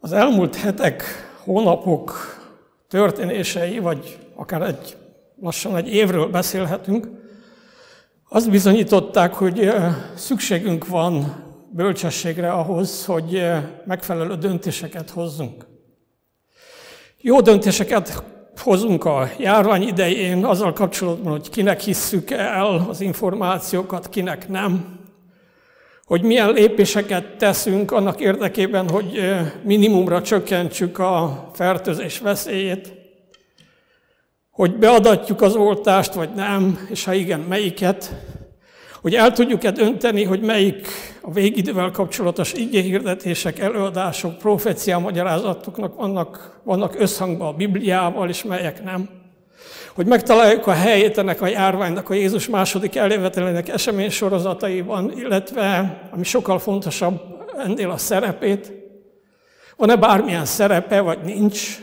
Az elmúlt hetek, hónapok történései, vagy akár egy lassan egy évről beszélhetünk, azt bizonyították, hogy szükségünk van bölcsességre ahhoz, hogy megfelelő döntéseket hozzunk. Jó döntéseket hozunk a járvány idején azzal kapcsolatban, hogy kinek hisszük el az információkat, kinek nem, hogy milyen lépéseket teszünk annak érdekében, hogy minimumra csökkentsük a fertőzés veszélyét, hogy beadatjuk az oltást, vagy nem, és ha igen, melyiket, hogy el tudjuk-e dönteni, hogy melyik a végidővel kapcsolatos igéhirdetések, előadások, profécia magyarázatoknak vannak, vannak összhangban a Bibliával, és melyek nem. Hogy megtaláljuk a helyét ennek a járványnak a Jézus második eljövetelének esemény sorozataiban, illetve, ami sokkal fontosabb ennél a szerepét, van-e bármilyen szerepe, vagy nincs,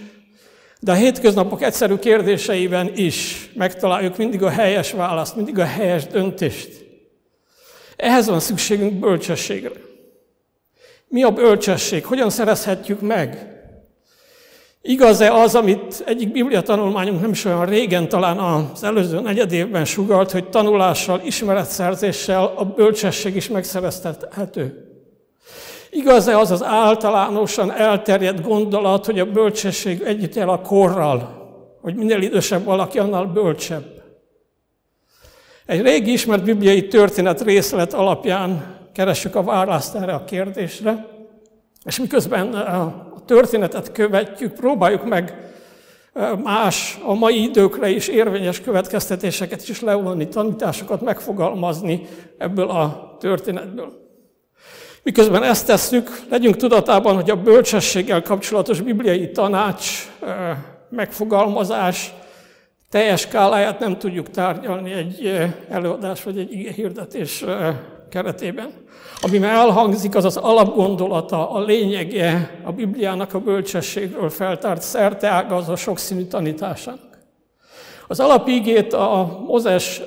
de a hétköznapok egyszerű kérdéseiben is megtaláljuk mindig a helyes választ, mindig a helyes döntést. Ehhez van szükségünk bölcsességre. Mi a bölcsesség? Hogyan szerezhetjük meg? Igaz-e az, amit egyik biblia tanulmányunk nem is olyan régen, talán az előző negyed évben sugalt, hogy tanulással, ismeretszerzéssel a bölcsesség is megszerezhető? Igaz-e az az általánosan elterjedt gondolat, hogy a bölcsesség együtt el a korral, hogy minél idősebb valaki, annál bölcsebb? Egy régi ismert bibliai történet részlet alapján keressük a választ erre a kérdésre, és miközben történetet követjük, próbáljuk meg más, a mai időkre is érvényes következtetéseket is levonni, tanításokat megfogalmazni ebből a történetből. Miközben ezt tesszük, legyünk tudatában, hogy a bölcsességgel kapcsolatos bibliai tanács, megfogalmazás teljes skáláját nem tudjuk tárgyalni egy előadás vagy egy hirdetés keretében. Ami már elhangzik, az az alapgondolata, a lényege a Bibliának a bölcsességről feltárt szerteágazó sokszínű tanításának. Az alapígét a Mozes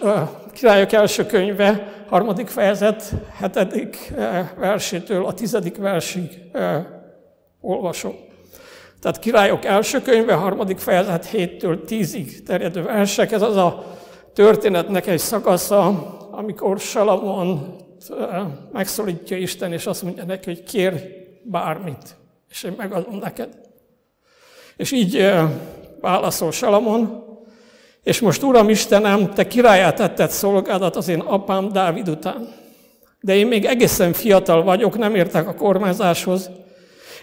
királyok első könyve, harmadik fejezet, hetedik versétől a tizedik versig olvasom. Tehát királyok első könyve, harmadik fejezet 7-től 10-ig terjedő versek. Ez az a történetnek egy szakasza, amikor Salamon megszólítja Isten, és azt mondja neki, hogy kér bármit, és én megadom neked. És így válaszol Salamon, és most Uram Istenem, te királyát tetted szolgádat az én apám Dávid után. De én még egészen fiatal vagyok, nem értek a kormányzáshoz,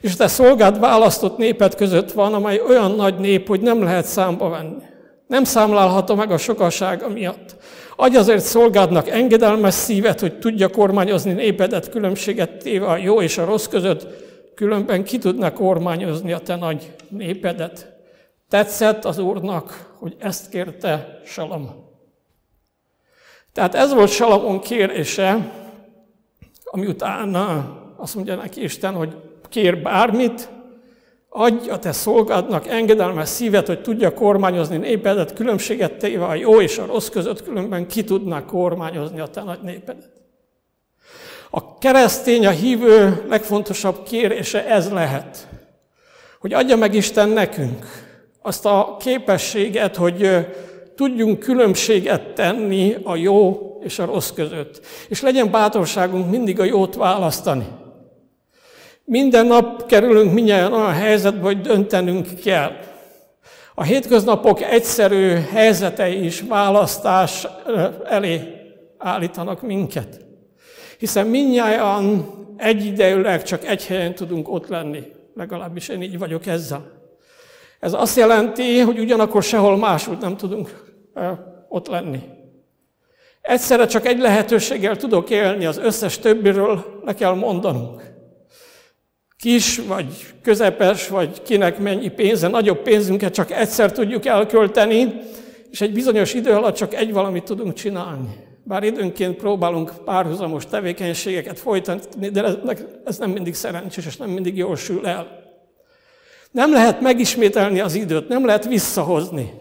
és te szolgád választott népet között van, amely olyan nagy nép, hogy nem lehet számba venni. Nem számlálható meg a sokasága miatt. Adj azért szolgádnak engedelmes szívet, hogy tudja kormányozni népedet, különbséget téve a jó és a rossz között, különben ki tudna kormányozni a te nagy népedet. Tetszett az Úrnak, hogy ezt kérte Salam. Tehát ez volt Salamon kérése, ami utána azt mondja neki Isten, hogy kér bármit, adj a te szolgádnak engedelmes szívet, hogy tudja kormányozni népedet, különbséget téve a jó és a rossz között, különben ki tudná kormányozni a te nagy népedet. A keresztény, a hívő legfontosabb kérése ez lehet, hogy adja meg Isten nekünk azt a képességet, hogy tudjunk különbséget tenni a jó és a rossz között. És legyen bátorságunk mindig a jót választani. Minden nap kerülünk minnyáján olyan helyzetbe, hogy döntenünk kell. A hétköznapok egyszerű helyzetei is választás elé állítanak minket. Hiszen minnyáján egyidejűleg csak egy helyen tudunk ott lenni. Legalábbis én így vagyok ezzel. Ez azt jelenti, hogy ugyanakkor sehol máshogy nem tudunk ott lenni. Egyszerre csak egy lehetőséggel tudok élni, az összes többiről le kell mondanunk kis, vagy közepes, vagy kinek mennyi pénze, nagyobb pénzünket csak egyszer tudjuk elkölteni, és egy bizonyos idő alatt csak egy valamit tudunk csinálni. Bár időnként próbálunk párhuzamos tevékenységeket folytatni, de ez nem mindig szerencsés, és nem mindig jól sül el. Nem lehet megismételni az időt, nem lehet visszahozni.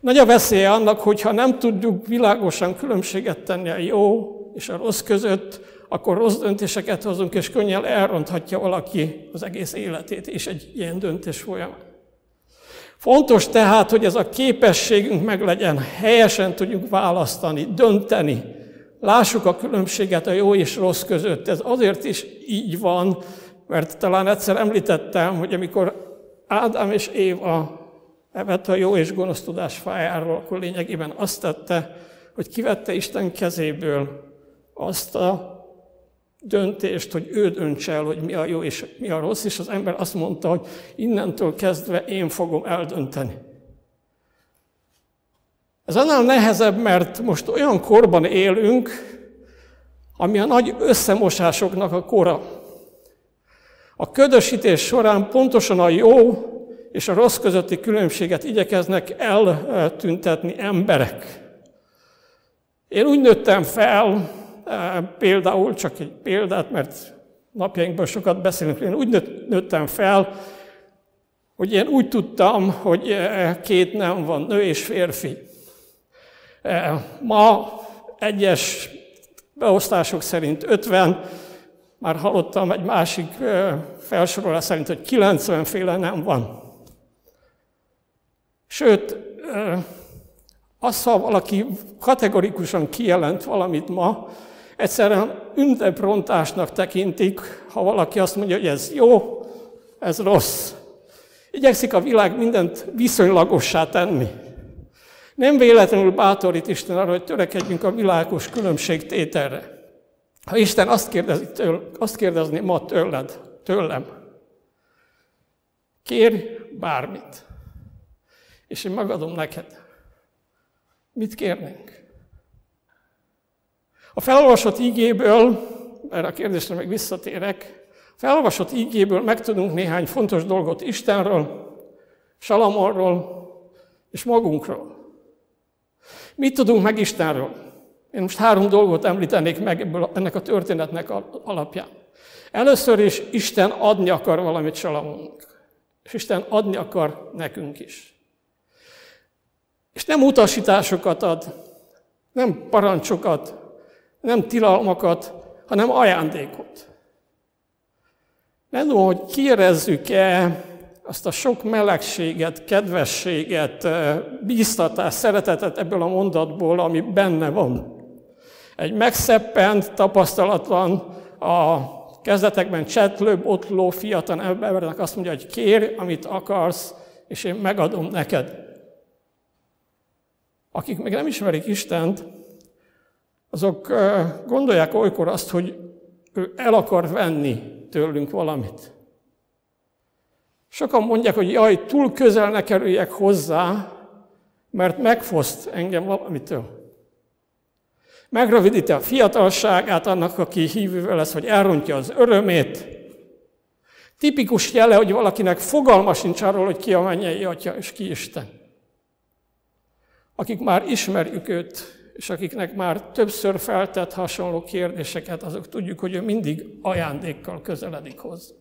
Nagy a veszélye annak, hogyha nem tudjuk világosan különbséget tenni a jó és a rossz között, akkor rossz döntéseket hozunk, és könnyen elronthatja valaki az egész életét és egy ilyen döntés folyamán. Fontos tehát, hogy ez a képességünk meglegyen, helyesen tudjuk választani, dönteni, lássuk a különbséget a jó és rossz között. Ez azért is így van, mert talán egyszer említettem, hogy amikor Ádám és Éva evett a jó és gonosz tudás fájáról, akkor lényegében azt tette, hogy kivette Isten kezéből azt a döntést, hogy ő döntse el, hogy mi a jó és mi a rossz, és az ember azt mondta, hogy innentől kezdve én fogom eldönteni. Ez annál nehezebb, mert most olyan korban élünk, ami a nagy összemosásoknak a kora. A ködösítés során pontosan a jó és a rossz közötti különbséget igyekeznek eltüntetni emberek. Én úgy nőttem fel, például, csak egy példát, mert napjainkban sokat beszélünk, én úgy nőttem fel, hogy én úgy tudtam, hogy két nem van, nő és férfi. Ma egyes beosztások szerint 50, már hallottam egy másik felsorolás szerint, hogy 90 féle nem van. Sőt, az, ha valaki kategorikusan kijelent valamit ma, egyszerűen ünteprontásnak tekintik, ha valaki azt mondja, hogy ez jó, ez rossz. Igyekszik a világ mindent viszonylagossá tenni. Nem véletlenül bátorít Isten arra, hogy törekedjünk a világos különbségtételre. Ha Isten azt, kérdezi től, azt kérdezni ma tőled, tőlem, kérj bármit, és én megadom neked. Mit kérnénk? A felolvasott ígéből, erre a kérdésre még visszatérek, a felolvasott ígéből megtudunk néhány fontos dolgot Istenről, Salamonról és magunkról. Mit tudunk meg Istenről? Én most három dolgot említenék meg ebből, ennek a történetnek alapján. Először is Isten adni akar valamit Salamonnak. És Isten adni akar nekünk is. És nem utasításokat ad, nem parancsokat, nem tilalmakat, hanem ajándékot. Nem tudom, hogy kiérezzük-e azt a sok melegséget, kedvességet, bíztatást, szeretetet ebből a mondatból, ami benne van. Egy megszeppent, tapasztalatlan, a kezdetekben csetlő, botló, fiatal embernek azt mondja, hogy kér, amit akarsz, és én megadom neked. Akik még nem ismerik Istent, azok gondolják olykor azt, hogy ő el akar venni tőlünk valamit. Sokan mondják, hogy jaj, túl közel ne kerüljek hozzá, mert megfoszt engem valamitől. Megrövidíti a fiatalságát annak, aki hívővel lesz, hogy elrontja az örömét. Tipikus jele, hogy valakinek fogalma sincs arról, hogy ki a mennyei atya és ki Isten akik már ismerjük őt, és akiknek már többször feltett hasonló kérdéseket, azok tudjuk, hogy ő mindig ajándékkal közeledik hozzá.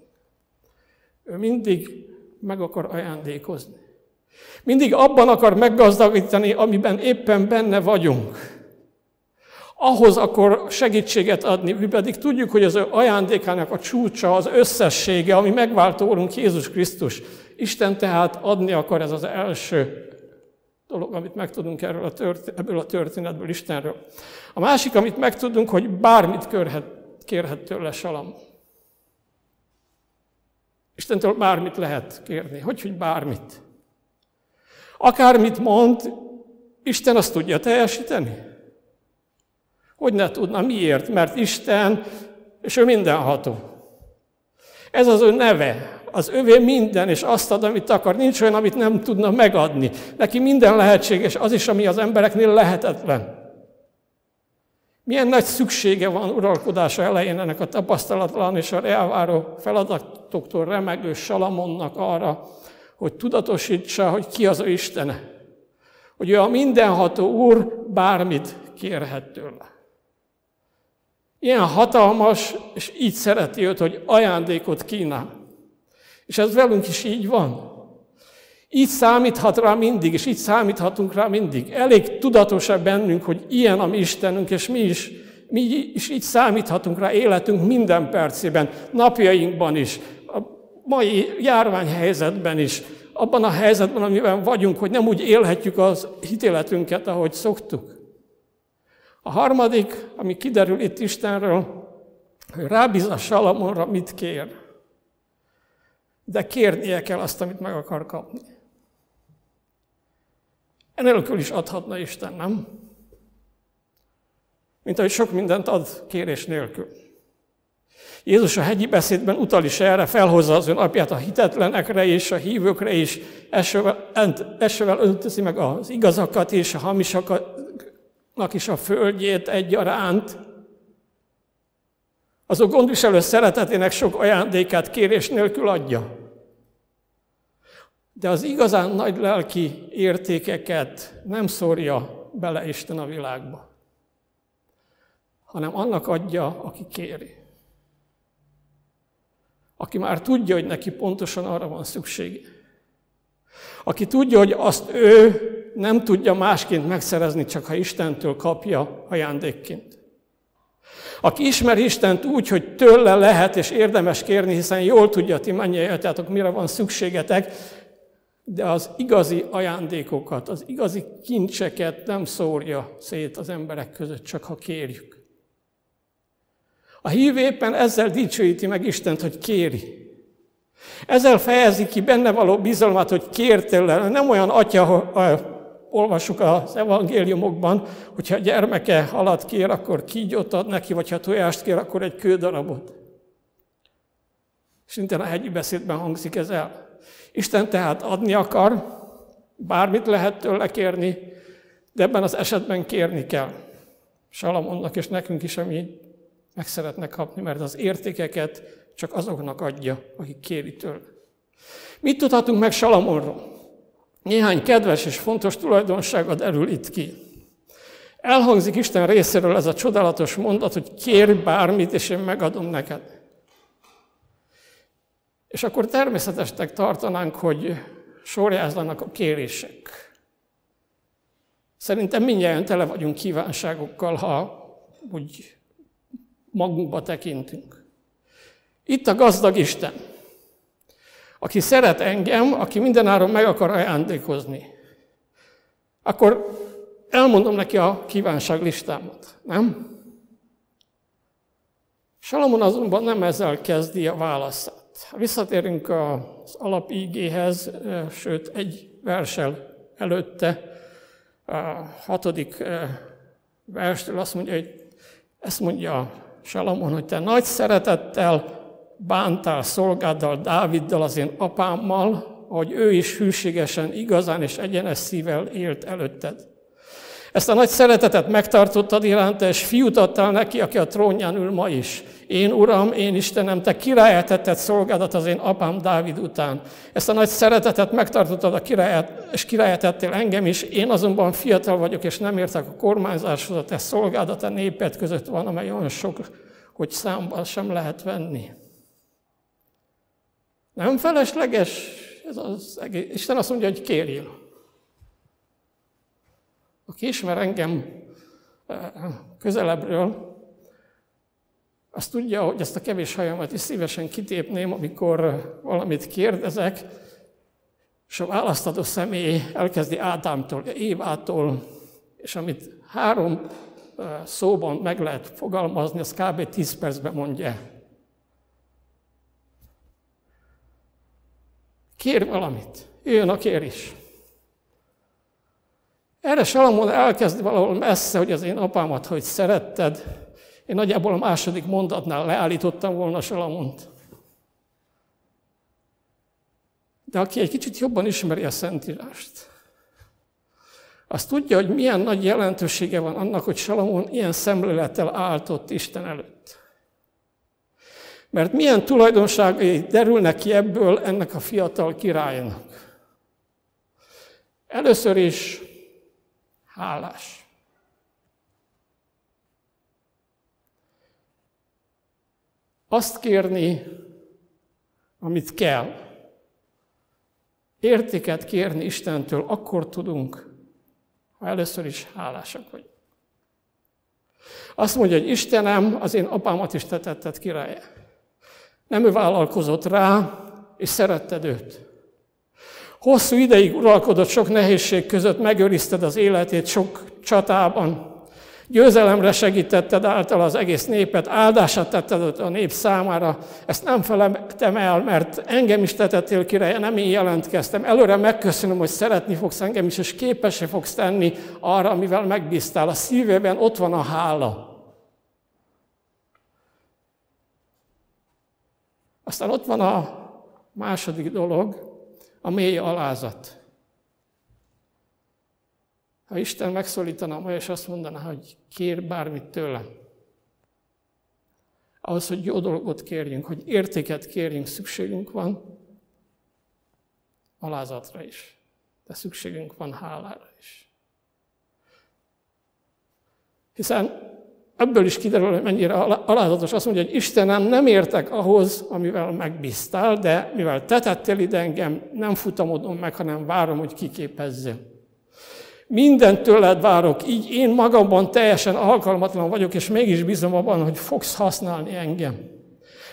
Ő mindig meg akar ajándékozni. Mindig abban akar meggazdagítani, amiben éppen benne vagyunk. Ahhoz akar segítséget adni, mi pedig tudjuk, hogy az ő ajándékának a csúcsa, az összessége, ami megváltó Jézus Krisztus. Isten tehát adni akar, ez az első dolog, amit megtudunk erről a történet, ebből a történetből Istenről. A másik, amit megtudunk, hogy bármit körhet, kérhet tőle Salam. Istentől bármit lehet kérni. Hogy, hogy bármit? Akármit mond, Isten azt tudja teljesíteni? Hogy ne tudna? Miért? Mert Isten, és ő mindenható. Ez az ő neve az övé minden, és azt ad, amit akar. Nincs olyan, amit nem tudna megadni. Neki minden lehetséges, az is, ami az embereknél lehetetlen. Milyen nagy szüksége van uralkodása elején ennek a tapasztalatlan és a elváró feladatoktól remegő Salamonnak arra, hogy tudatosítsa, hogy ki az ő Istene. Hogy ő a mindenható Úr bármit kérhet tőle. Ilyen hatalmas, és így szereti őt, hogy ajándékot kínál. És ez velünk is így van. Így számíthat rá mindig, és így számíthatunk rá mindig. Elég tudatos-e bennünk, hogy ilyen a mi Istenünk, és mi is mi is így számíthatunk rá életünk minden percében, napjainkban is, a mai járványhelyzetben is, abban a helyzetben, amiben vagyunk, hogy nem úgy élhetjük az hitéletünket, ahogy szoktuk. A harmadik, ami kiderül itt Istenről, hogy rábíz a Salamonra, mit kér. De kérnie kell azt, amit meg akar kapni. Enélkül is adhatna Isten, nem? Mint ahogy sok mindent ad kérés nélkül. Jézus a hegyi beszédben utal is erre, felhozza az ön apját a hitetlenekre és a hívőkre is, esővel öntözi meg az igazakat és a hamisaknak is a földjét egyaránt. Azok gondviselő szeretetének sok ajándékát kérés nélkül adja. De az igazán nagy lelki értékeket nem szórja bele Isten a világba, hanem annak adja, aki kéri. Aki már tudja, hogy neki pontosan arra van szüksége. Aki tudja, hogy azt ő nem tudja másként megszerezni, csak ha Istentől kapja ajándékként. Aki ismeri Istent úgy, hogy tőle lehet és érdemes kérni, hiszen jól tudja, ti mennyietek, mire van szükségetek, de az igazi ajándékokat, az igazi kincseket nem szórja szét az emberek között, csak ha kérjük. A hív éppen ezzel dicsőíti meg Istent, hogy kéri. Ezzel fejezi ki benne való bizalmat, hogy kér tőle. Nem olyan atya, olvasjuk az evangéliumokban, hogyha a gyermeke halat kér, akkor kígyót ad neki, vagy ha tojást kér, akkor egy kődarabot. Szintén a hegyi beszédben hangzik ez el. Isten tehát adni akar, bármit lehet tőle kérni, de ebben az esetben kérni kell. Salamonnak és nekünk is, ami meg szeretne kapni, mert az értékeket csak azoknak adja, akik kéri tőle. Mit tudhatunk meg Salamonról? Néhány kedves és fontos tulajdonsága derül itt ki. Elhangzik Isten részéről ez a csodálatos mondat, hogy kérj bármit, és én megadom neked. És akkor természetesnek tartanánk, hogy sorjázlanak a kérések. Szerintem mindjárt tele vagyunk kívánságokkal, ha úgy magunkba tekintünk. Itt a gazdag Isten, aki szeret engem, aki mindenáron meg akar ajándékozni. Akkor elmondom neki a kívánságlistámat, nem? Salamon azonban nem ezzel kezdi a válaszát. Visszatérünk az alapígéhez, sőt egy versel előtte, a hatodik verstől azt mondja, hogy ezt mondja Salamon, hogy te nagy szeretettel bántál szolgáddal, Dáviddal, az én apámmal, hogy ő is hűségesen, igazán és egyenes szívvel élt előtted. Ezt a nagy szeretetet megtartottad iránta, és fiút adtál neki, aki a trónján ül ma is. Én, Uram, én Istenem, te királyát szolgádat az én apám Dávid után. Ezt a nagy szeretetet megtartottad a királyát, és királyát engem is. Én azonban fiatal vagyok, és nem értek a kormányzáshoz, a te szolgádat a népet között van, amely olyan sok, hogy számban sem lehet venni. Nem felesleges ez az egész. Isten azt mondja, hogy kérjél. Aki ismer engem eh, közelebbről, azt tudja, hogy ezt a kevés hajamat is szívesen kitépném, amikor valamit kérdezek, és a választadó személy elkezdi Ádámtól, Évától, és amit három eh, szóban meg lehet fogalmazni, az kb. 10 percben mondja. Kér valamit. Jöjjön a kérés. Erre Salamon elkezd valahol messze, hogy az én apámat, hogy szeretted. Én nagyjából a második mondatnál leállítottam volna Salamont. De aki egy kicsit jobban ismeri a Szentírást, az tudja, hogy milyen nagy jelentősége van annak, hogy Salamon ilyen szemlélettel álltott Isten előtt. Mert milyen tulajdonságai derülnek ki ebből ennek a fiatal királynak. Először is hálás. Azt kérni, amit kell. Értéket kérni Istentől akkor tudunk, ha először is hálásak vagyunk. Azt mondja, hogy Istenem, az én apámat is te tetted király. Nem ő vállalkozott rá, és szeretted őt. Hosszú ideig uralkodott sok nehézség között, megőrizted az életét sok csatában. Győzelemre segítetted által az egész népet, áldását tetted a nép számára. Ezt nem felejtem el, mert engem is tetettél király, nem én jelentkeztem. Előre megköszönöm, hogy szeretni fogsz engem is, és képesé fogsz tenni arra, amivel megbíztál. A szívében ott van a hála. Aztán ott van a második dolog, a mély alázat. Ha Isten megszólítana ma, és azt mondaná, hogy kér bármit tőlem, ahhoz, hogy jó dolgot kérjünk, hogy értéket kérjünk, szükségünk van alázatra is, de szükségünk van hálára is. Hiszen ebből is kiderül, hogy mennyire alázatos. Azt mondja, hogy Istenem, nem értek ahhoz, amivel megbíztál, de mivel te tettél ide engem, nem futamodom meg, hanem várom, hogy kiképezzél. Mindent tőled várok, így én magamban teljesen alkalmatlan vagyok, és mégis bízom abban, hogy fogsz használni engem.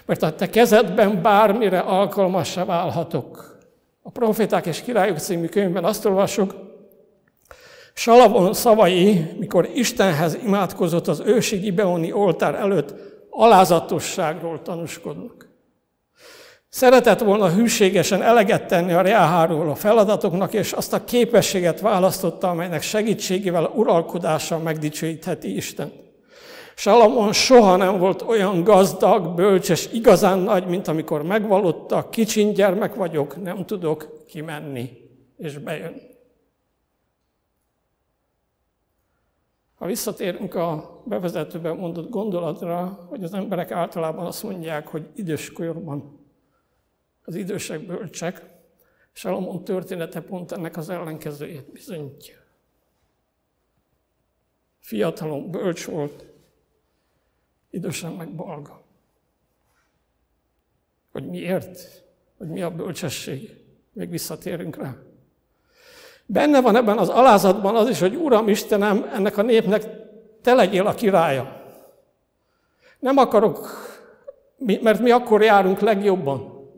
Mert a te kezedben bármire alkalmassá válhatok. A Proféták és Királyok című könyvben azt olvasok, Salavon szavai, mikor Istenhez imádkozott az ősi Gibeoni oltár előtt, alázatosságról tanúskodnak. Szeretett volna hűségesen eleget tenni a reáháról a feladatoknak, és azt a képességet választotta, amelynek segítségével uralkodással megdicsőítheti Isten. Salamon soha nem volt olyan gazdag, bölcses, igazán nagy, mint amikor megvallotta, kicsin gyermek vagyok, nem tudok kimenni és bejönni. Ha visszatérünk a bevezetőben mondott gondolatra, hogy az emberek általában azt mondják, hogy időskorban az idősek bölcsek, Salomon története pont ennek az ellenkezőjét bizonyítja. Fiatalon bölcs volt, idősen meg balga. Hogy miért? Hogy mi a bölcsesség? Még visszatérünk rá. Benne van ebben az alázatban az is, hogy Uram Istenem, ennek a népnek te legyél a királya. Nem akarok, mert mi akkor járunk legjobban.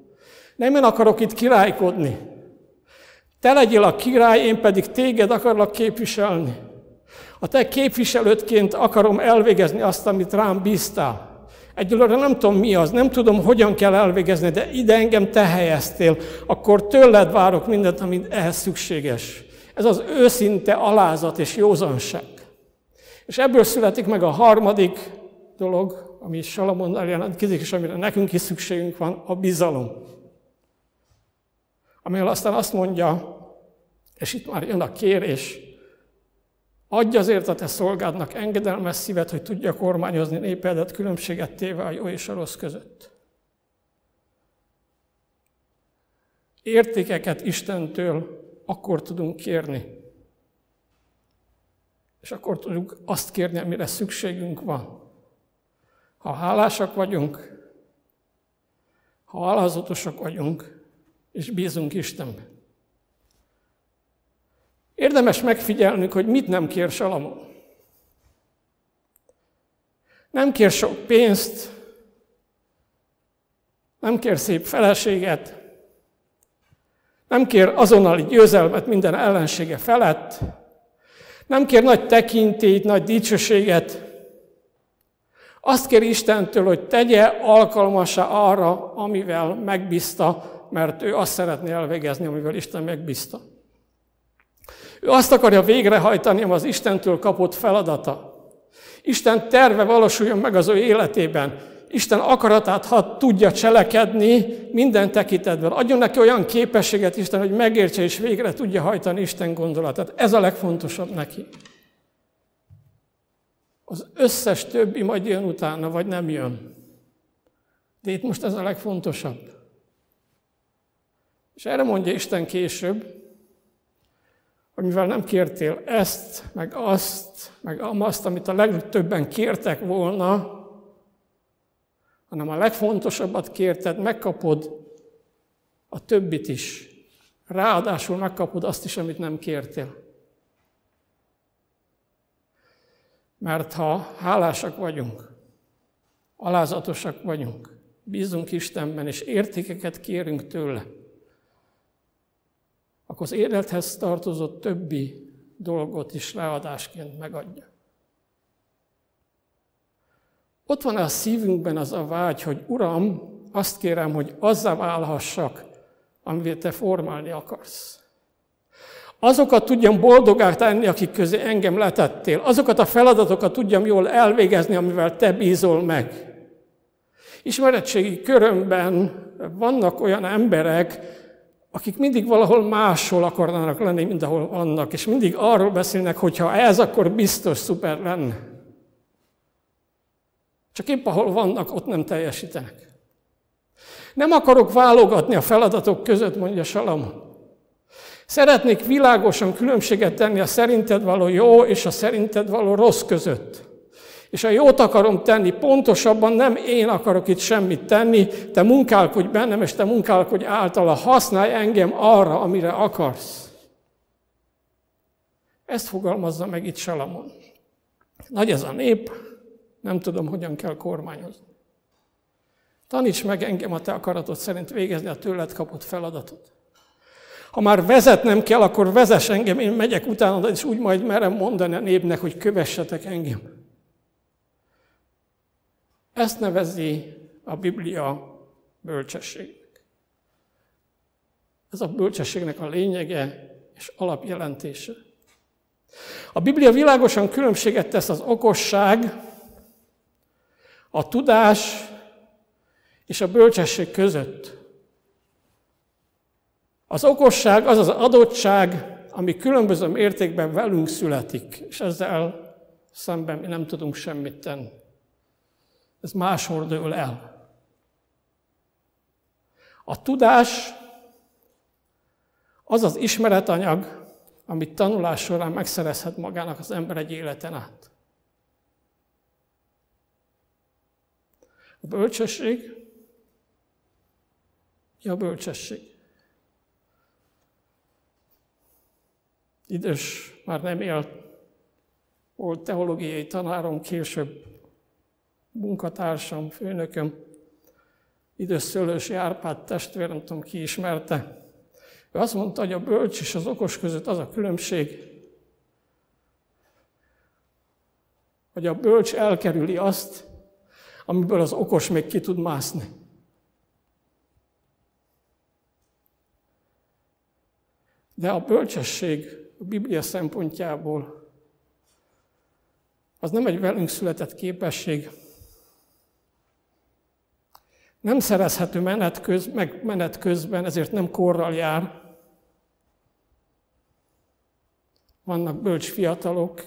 Nem én akarok itt királykodni. Te legyél a király, én pedig téged akarlak képviselni. A te képviselőtként akarom elvégezni azt, amit rám bíztál. Egyelőre nem tudom mi az, nem tudom, hogyan kell elvégezni, de ide engem te helyeztél, akkor tőled várok mindent, amit ehhez szükséges. Ez az őszinte alázat és józanság. És ebből születik meg a harmadik dolog, ami Salamonnal jelentkezik, és amire nekünk is szükségünk van, a bizalom. Amivel aztán azt mondja, és itt már jön a kérés, Adj azért a te szolgádnak engedelmes szívet, hogy tudja kormányozni népedet, különbséget téve a jó és a rossz között. Értékeket Istentől akkor tudunk kérni. És akkor tudunk azt kérni, amire szükségünk van. Ha hálásak vagyunk, ha alázatosak vagyunk, és bízunk Istenben. Érdemes megfigyelnünk, hogy mit nem kér Salamon. Nem kér sok pénzt, nem kér szép feleséget, nem kér azonnali győzelmet minden ellensége felett, nem kér nagy tekintélyt, nagy dicsőséget. Azt kér Istentől, hogy tegye alkalmasá arra, amivel megbízta, mert ő azt szeretné elvégezni, amivel Isten megbízta. Ő azt akarja végrehajtani, ami az Istentől kapott feladata. Isten terve valósuljon meg az ő életében. Isten akaratát, ha tudja cselekedni minden tekintetben. Adjon neki olyan képességet Isten, hogy megértse és végre tudja hajtani Isten gondolatát. Ez a legfontosabb neki. Az összes többi majd jön utána, vagy nem jön. De itt most ez a legfontosabb. És erre mondja Isten később, hogy mivel nem kértél ezt, meg azt, meg azt, amit a legtöbben kértek volna, hanem a legfontosabbat kérted, megkapod a többit is. Ráadásul megkapod azt is, amit nem kértél. Mert ha hálásak vagyunk, alázatosak vagyunk, bízunk Istenben, és értékeket kérünk tőle, akkor az élethez tartozott többi dolgot is leadásként megadja. Ott van a szívünkben az a vágy, hogy Uram, azt kérem, hogy azzá válhassak, amivel Te formálni akarsz. Azokat tudjam boldogá tenni, akik közé engem letettél. Azokat a feladatokat tudjam jól elvégezni, amivel Te bízol meg. Ismeretségi körömben vannak olyan emberek, akik mindig valahol máshol akarnának lenni, mint ahol vannak, és mindig arról beszélnek, hogy ha ez, akkor biztos szuper lenne. Csak épp ahol vannak, ott nem teljesítenek. Nem akarok válogatni a feladatok között, mondja Salamon. Szeretnék világosan különbséget tenni a szerinted való jó és a szerinted való rossz között. És a jót akarom tenni, pontosabban nem én akarok itt semmit tenni, te munkálkodj bennem, és te munkálkodj általa, használj engem arra, amire akarsz. Ezt fogalmazza meg itt Salamon. Nagy ez a nép, nem tudom, hogyan kell kormányozni. Taníts meg engem a te akaratod szerint végezni a tőled kapott feladatot. Ha már vezetnem kell, akkor vezess engem, én megyek utána, és úgy majd merem mondani a népnek, hogy kövessetek engem. Ezt nevezi a Biblia bölcsességnek. Ez a bölcsességnek a lényege és alapjelentése. A Biblia világosan különbséget tesz az okosság, a tudás és a bölcsesség között. Az okosság az az adottság, ami különböző mértékben velünk születik, és ezzel szemben mi nem tudunk semmit tenni. Ez máshol dől el. A tudás az az ismeretanyag, amit tanulás során megszerezhet magának az ember egy életen át. A bölcsesség, ja, a bölcsesség. Idős már nem élt, volt teológiai tanárom, később munkatársam, főnököm, idős Szőlősi Árpád testvér, nem tudom ki ismerte. Ő azt mondta, hogy a bölcs és az okos között az a különbség, hogy a bölcs elkerüli azt, amiből az okos még ki tud mászni. De a bölcsesség a Biblia szempontjából az nem egy velünk született képesség, nem szerezhető menet, köz, meg menet közben, ezért nem korral jár. Vannak bölcs fiatalok,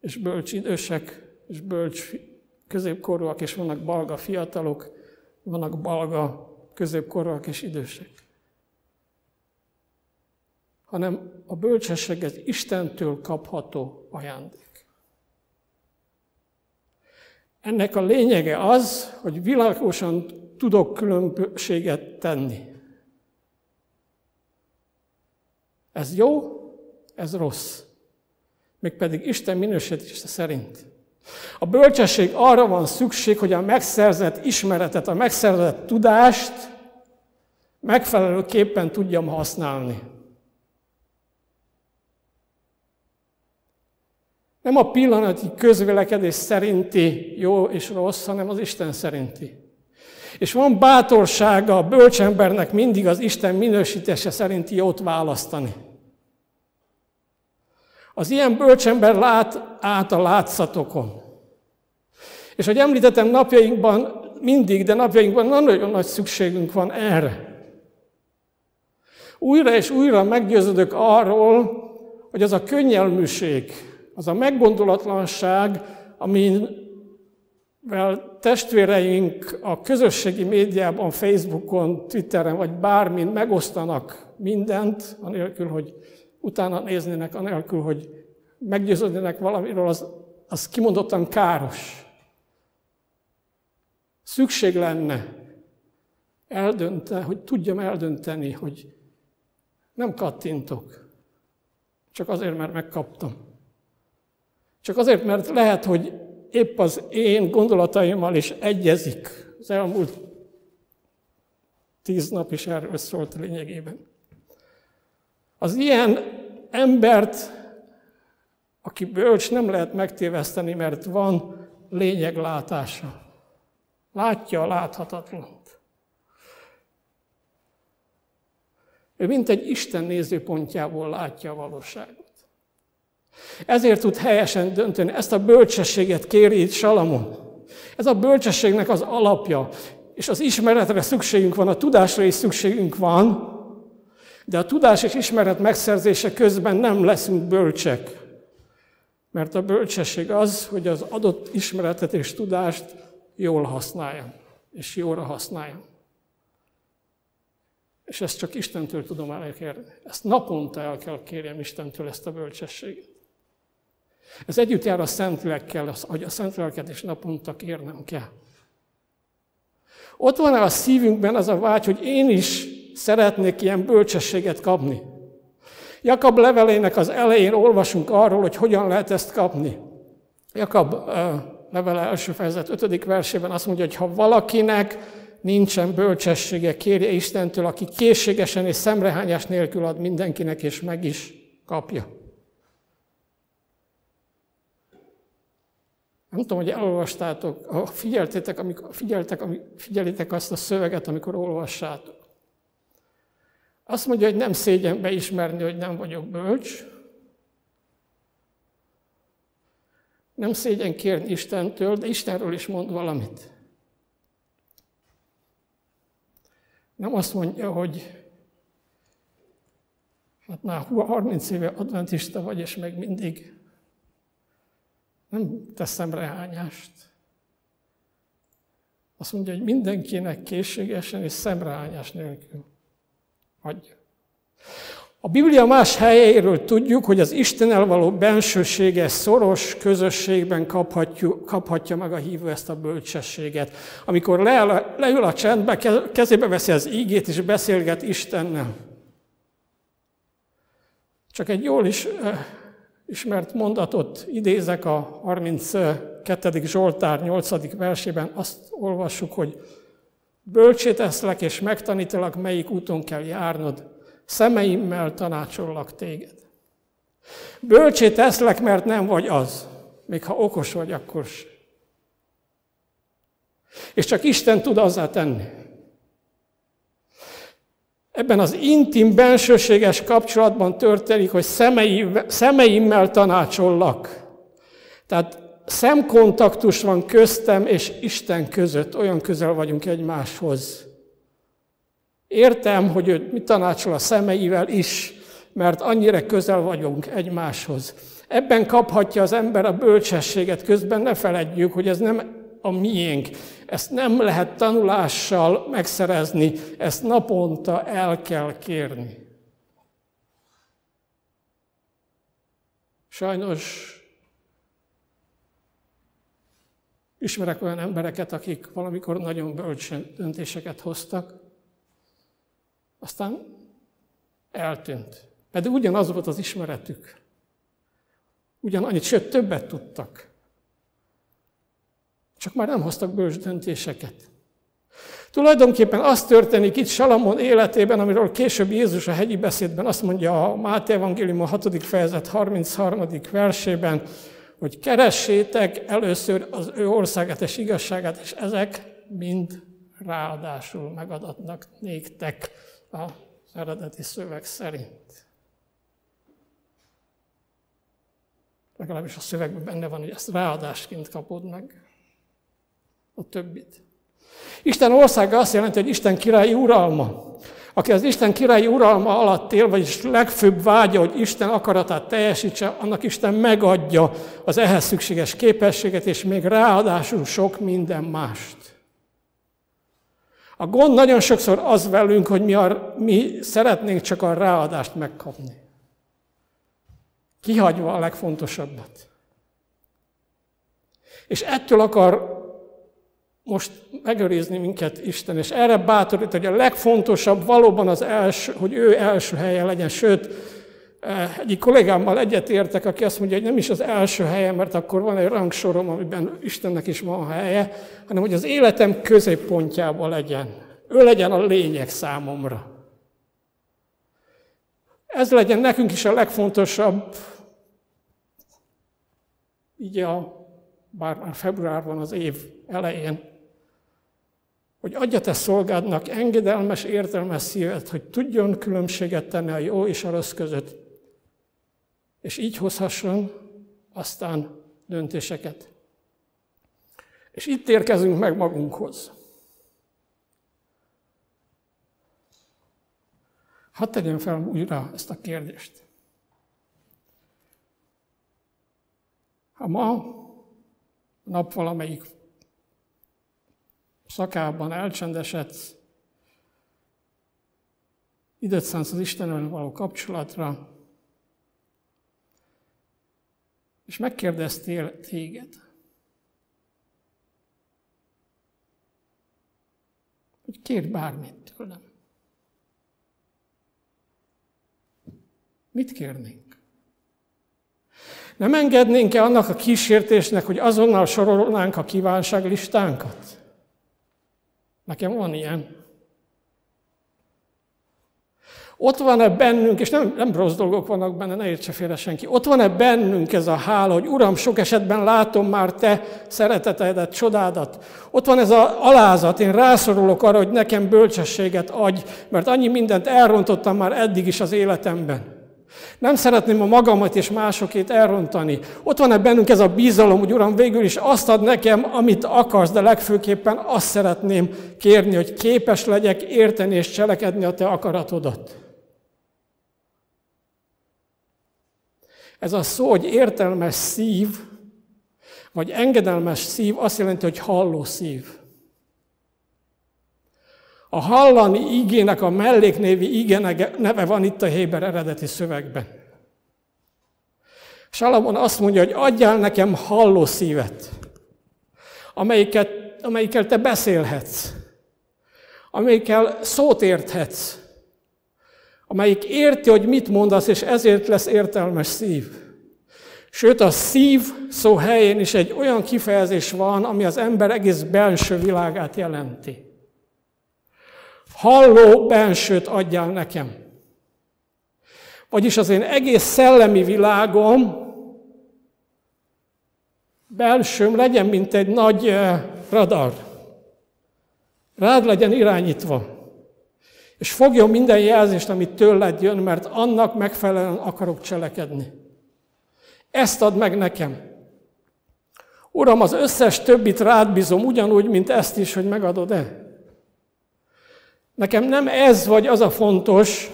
és bölcs idősek, és bölcs középkorúak, és vannak balga fiatalok, vannak balga középkorúak és idősek. Hanem a bölcsesség egy Istentől kapható ajándék. Ennek a lényege az, hogy világosan tudok különbséget tenni. Ez jó, ez rossz. Mégpedig Isten minősítése szerint. A bölcsesség arra van szükség, hogy a megszerzett ismeretet, a megszerzett tudást megfelelőképpen tudjam használni. Nem a pillanati közvélekedés szerinti jó és rossz, hanem az Isten szerinti. És van bátorsága a bölcsembernek mindig az Isten minősítése szerinti jót választani. Az ilyen bölcsember lát át a látszatokon. És hogy említettem, napjainkban mindig, de napjainkban nagyon nagy szükségünk van erre. Újra és újra meggyőződök arról, hogy az a könnyelműség, az a meggondolatlanság, amivel testvéreink a közösségi médiában, Facebookon, Twitteren vagy bármin megosztanak mindent, anélkül, hogy utána néznének, anélkül, hogy meggyőződnének valamiről, az, az kimondottan káros. Szükség lenne eldönteni, hogy tudjam eldönteni, hogy nem kattintok, csak azért, mert megkaptam. Csak azért, mert lehet, hogy épp az én gondolataimmal is egyezik. Az elmúlt tíz nap is erről szólt lényegében. Az ilyen embert, aki bölcs, nem lehet megtéveszteni, mert van lényeglátása. Látja a láthatatlant. Ő mint egy Isten nézőpontjából látja a valóságot. Ezért tud helyesen dönteni. Ezt a bölcsességet kéri itt Salamon. Ez a bölcsességnek az alapja. És az ismeretre szükségünk van, a tudásra is szükségünk van, de a tudás és ismeret megszerzése közben nem leszünk bölcsek. Mert a bölcsesség az, hogy az adott ismeretet és tudást jól használjam, és jóra használjam. És ezt csak Istentől tudom elkérni. Ezt naponta el kell kérjem Istentől ezt a bölcsességet. Ez együtt jár a Szentlélekkel, hogy a Szentléleket naponta kérnem kell. Ott van a szívünkben az a vágy, hogy én is szeretnék ilyen bölcsességet kapni. Jakab levelének az elején olvasunk arról, hogy hogyan lehet ezt kapni. Jakab levele első fejezet 5. versében azt mondja, hogy ha valakinek nincsen bölcsessége, kérje Istentől, aki készségesen és szemrehányás nélkül ad mindenkinek, és meg is kapja. Nem tudom, hogy elolvastátok, ha figyeltétek, amikor, figyeltek, figyelitek azt a szöveget, amikor olvassátok. Azt mondja, hogy nem szégyen beismerni, hogy nem vagyok bölcs. Nem szégyen kérni Istentől, de Istenről is mond valamit. Nem azt mondja, hogy hát már 30 éve adventista vagy, és meg mindig nem teszem rehányást. Azt mondja, hogy mindenkinek készségesen és szemrehányás nélkül adja. A Biblia más helyeiről tudjuk, hogy az Isten való bensőséges, szoros közösségben kaphatja meg a hívő ezt a bölcsességet. Amikor le, leül a csendbe, kezébe veszi az ígét és beszélget Istennel. Csak egy jól is ismert mondatot idézek a 32. Zsoltár 8. versében, azt olvassuk, hogy bölcsét eszlek és megtanítalak, melyik úton kell járnod, szemeimmel tanácsollak téged. Bölcsét eszlek, mert nem vagy az, még ha okos vagy, akkor sem. És csak Isten tud azzá tenni. Ebben az intim, bensőséges kapcsolatban történik, hogy szemeimmel tanácsollak. Tehát szemkontaktus van köztem és Isten között, olyan közel vagyunk egymáshoz. Értem, hogy ő mit tanácsol a szemeivel is, mert annyira közel vagyunk egymáshoz. Ebben kaphatja az ember a bölcsességet, közben ne feledjük, hogy ez nem a miénk. Ezt nem lehet tanulással megszerezni, ezt naponta el kell kérni. Sajnos ismerek olyan embereket, akik valamikor nagyon bölcs döntéseket hoztak, aztán eltűnt. Pedig ugyanaz volt az ismeretük. Ugyanannyit, sőt többet tudtak. Csak már nem hoztak bölcs döntéseket. Tulajdonképpen az történik itt Salamon életében, amiről később Jézus a hegyi beszédben azt mondja a Máté Evangélium a 6. fejezet 33. versében, hogy keressétek először az ő országát és igazságát, és ezek mind ráadásul megadatnak néktek az eredeti szöveg szerint. Legalábbis a szövegben benne van, hogy ezt ráadásként kapod meg a többit. Isten országa azt jelenti, hogy Isten királyi uralma. Aki az Isten királyi uralma alatt él, vagyis legfőbb vágya, hogy Isten akaratát teljesítse, annak Isten megadja az ehhez szükséges képességet, és még ráadásul sok minden mást. A gond nagyon sokszor az velünk, hogy mi, a, mi szeretnénk csak a ráadást megkapni. Kihagyva a legfontosabbat. És ettől akar most megőrizni minket Isten, és erre bátorít, hogy a legfontosabb valóban az első, hogy ő első helye legyen, sőt, Egyik kollégámmal egyetértek, aki azt mondja, hogy nem is az első helye, mert akkor van egy rangsorom, amiben Istennek is van helye, hanem hogy az életem középpontjában legyen. Ő legyen a lényeg számomra. Ez legyen nekünk is a legfontosabb, így a, bár már február van az év elején, hogy adja te szolgádnak engedelmes, értelmes szívet, hogy tudjon különbséget tenni a jó és a rossz között, és így hozhasson aztán döntéseket. És itt érkezünk meg magunkhoz. Hadd tegyem fel újra ezt a kérdést. Ha ma nap valamelyik szakában elcsendesedsz, időt szánsz az Istennel való kapcsolatra, és megkérdeztél téged, hogy kér bármit tőlem. Mit kérnénk? Nem engednénk-e annak a kísértésnek, hogy azonnal sorolnánk a kívánságlistánkat? Nekem van ilyen. Ott van-e bennünk, és nem, nem rossz dolgok vannak benne, ne értse félre senki, ott van-e bennünk ez a hála, hogy Uram, sok esetben látom már Te szeretetedet, csodádat. Ott van ez a alázat, én rászorulok arra, hogy nekem bölcsességet adj, mert annyi mindent elrontottam már eddig is az életemben. Nem szeretném a magamat és másokét elrontani. Ott van-e bennünk ez a bizalom, hogy Uram, végül is azt ad nekem, amit akarsz, de legfőképpen azt szeretném kérni, hogy képes legyek érteni és cselekedni a Te akaratodat. Ez a szó, hogy értelmes szív, vagy engedelmes szív, azt jelenti, hogy halló szív. A hallani igének a melléknévi ige neve van itt a Héber eredeti szövegben. Salamon azt mondja, hogy adjál nekem halló szívet, amelyiket, amelyikkel te beszélhetsz, amelyikkel szót érthetsz, amelyik érti, hogy mit mondasz, és ezért lesz értelmes szív. Sőt, a szív szó helyén is egy olyan kifejezés van, ami az ember egész belső világát jelenti. Halló bensőt adjál nekem. Vagyis az én egész szellemi világom, belsőm legyen, mint egy nagy eh, radar. Rád legyen irányítva. És fogjon minden jelzést, amit tőled jön, mert annak megfelelően akarok cselekedni. Ezt ad meg nekem. Uram, az összes többit rád bízom, ugyanúgy, mint ezt is, hogy megadod-e. Nekem nem ez vagy az a fontos,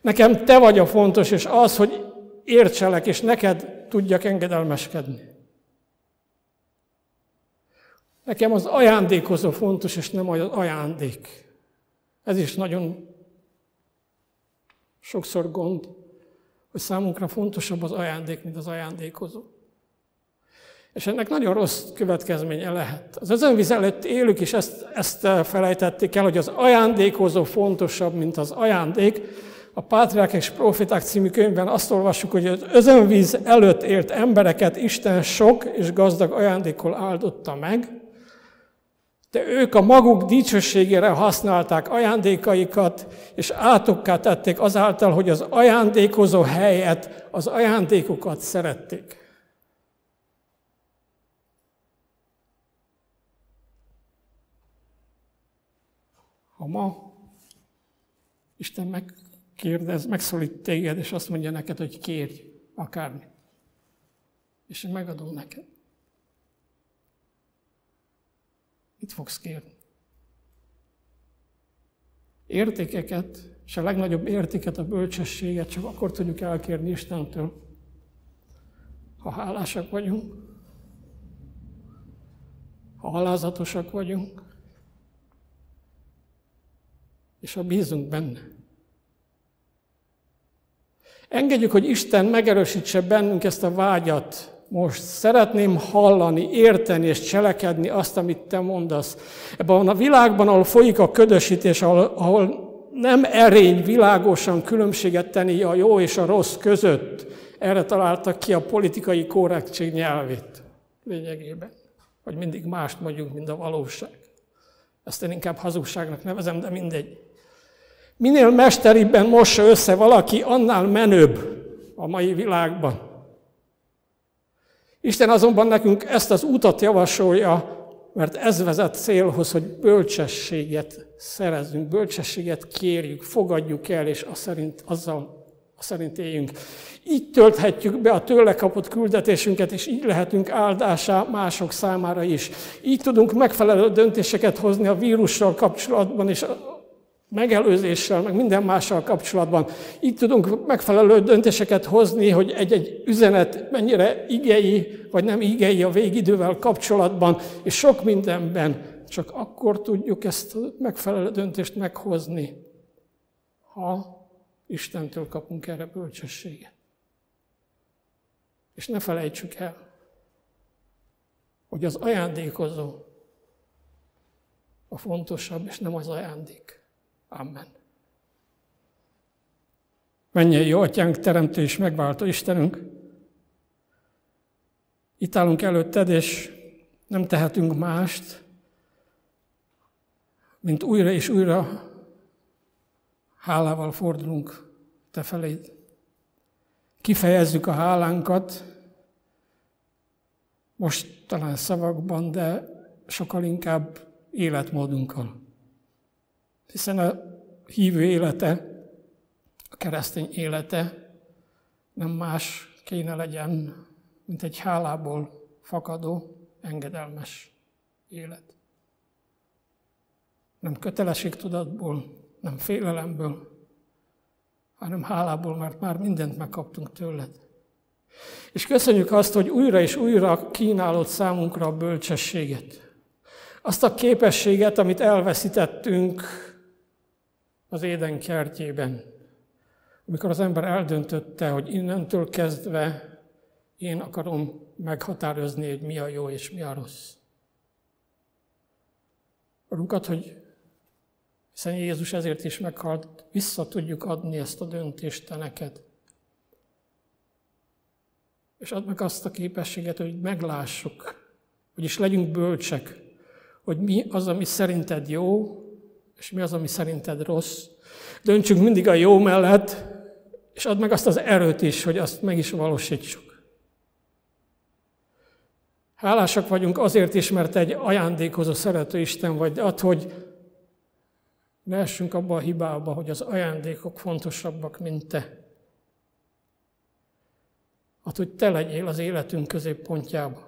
nekem te vagy a fontos, és az, hogy értselek, és neked tudjak engedelmeskedni. Nekem az ajándékozó fontos, és nem az ajándék. Ez is nagyon sokszor gond, hogy számunkra fontosabb az ajándék, mint az ajándékozó. És ennek nagyon rossz következménye lehet. Az özönvíz előtt élők is ezt, ezt felejtették el, hogy az ajándékozó fontosabb, mint az ajándék. A Pátriák és Profiták című könyvben azt olvassuk, hogy az özönvíz előtt élt embereket Isten sok és gazdag ajándékol áldotta meg, de ők a maguk dicsőségére használták ajándékaikat, és átokká tették azáltal, hogy az ajándékozó helyet, az ajándékokat szerették. Ha ma Isten megkérdez, megszólít téged, és azt mondja neked, hogy kérj akármit, és én megadom neked. Mit fogsz kérni? Értékeket, és a legnagyobb értéket, a bölcsességet csak akkor tudjuk elkérni Istentől, ha hálásak vagyunk, ha alázatosak vagyunk, és ha bízunk benne. Engedjük, hogy Isten megerősítse bennünk ezt a vágyat. Most szeretném hallani, érteni és cselekedni azt, amit te mondasz. Ebben a világban, ahol folyik a ködösítés, ahol, ahol nem erény világosan különbséget tenni a jó és a rossz között. Erre találtak ki a politikai korrektség nyelvét lényegében. Hogy mindig mást mondjuk, mint a valóság. Ezt én inkább hazugságnak nevezem, de mindegy. Minél mesteribben mossa össze valaki, annál menőbb a mai világban. Isten azonban nekünk ezt az utat javasolja, mert ez vezet célhoz, hogy bölcsességet szerezzünk, bölcsességet kérjük, fogadjuk el, és azt szerint, azzal a szerint éljünk. Így tölthetjük be a tőle kapott küldetésünket, és így lehetünk áldásá mások számára is. Így tudunk megfelelő döntéseket hozni a vírussal kapcsolatban, és megelőzéssel, meg minden mással kapcsolatban. Így tudunk megfelelő döntéseket hozni, hogy egy-egy üzenet mennyire igei, vagy nem igei a végidővel kapcsolatban, és sok mindenben csak akkor tudjuk ezt a megfelelő döntést meghozni, ha Istentől kapunk erre bölcsességet. És ne felejtsük el, hogy az ajándékozó a fontosabb, és nem az ajándék. Amen. Menjen jó atyánk, teremtő és megváltó Istenünk. Itt állunk előtted, és nem tehetünk mást, mint újra és újra hálával fordulunk te feléd. Kifejezzük a hálánkat, most talán szavakban, de sokkal inkább életmódunkkal. Hiszen a hívő élete, a keresztény élete nem más kéne legyen, mint egy hálából fakadó, engedelmes élet. Nem kötelességtudatból, nem félelemből, hanem hálából, mert már mindent megkaptunk tőled. És köszönjük azt, hogy újra és újra kínálod számunkra a bölcsességet. Azt a képességet, amit elveszítettünk az éden kertjében. Amikor az ember eldöntötte, hogy innentől kezdve én akarom meghatározni, hogy mi a jó és mi a rossz. Urunkat, hogy hiszen Jézus ezért is meghalt, vissza tudjuk adni ezt a döntést te neked. És add meg azt a képességet, hogy meglássuk, is legyünk bölcsek, hogy mi az, ami szerinted jó, és mi az, ami szerinted rossz. Döntsünk mindig a jó mellett, és add meg azt az erőt is, hogy azt meg is valósítsuk. Hálásak vagyunk azért is, mert egy ajándékozó szerető Isten vagy, de att, hogy ne essünk abba a hibába, hogy az ajándékok fontosabbak, mint te. Hát, hogy te legyél az életünk középpontjába.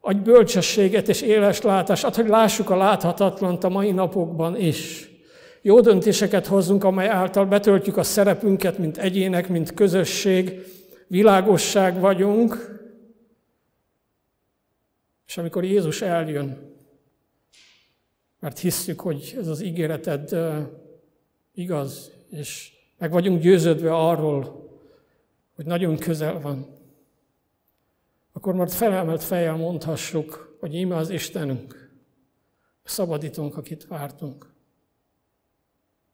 Adj bölcsességet és éles látást, hát, hogy lássuk a láthatatlant a mai napokban is. Jó döntéseket hozzunk, amely által betöltjük a szerepünket, mint egyének, mint közösség, világosság vagyunk, és amikor Jézus eljön, mert hisszük, hogy ez az ígéreted igaz, és meg vagyunk győződve arról, hogy nagyon közel van, akkor majd felemelt fejjel mondhassuk, hogy íme az Istenünk, szabadítunk, akit vártunk.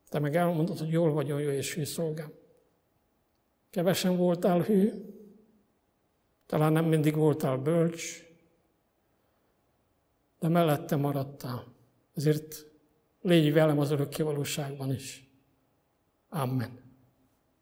Te meg elmondod, hogy jól vagyok, jó és hű szolgám. Kevesen voltál hű, talán nem mindig voltál bölcs, de mellette maradtál. Ezért légy velem az örökké valóságban is. Amen.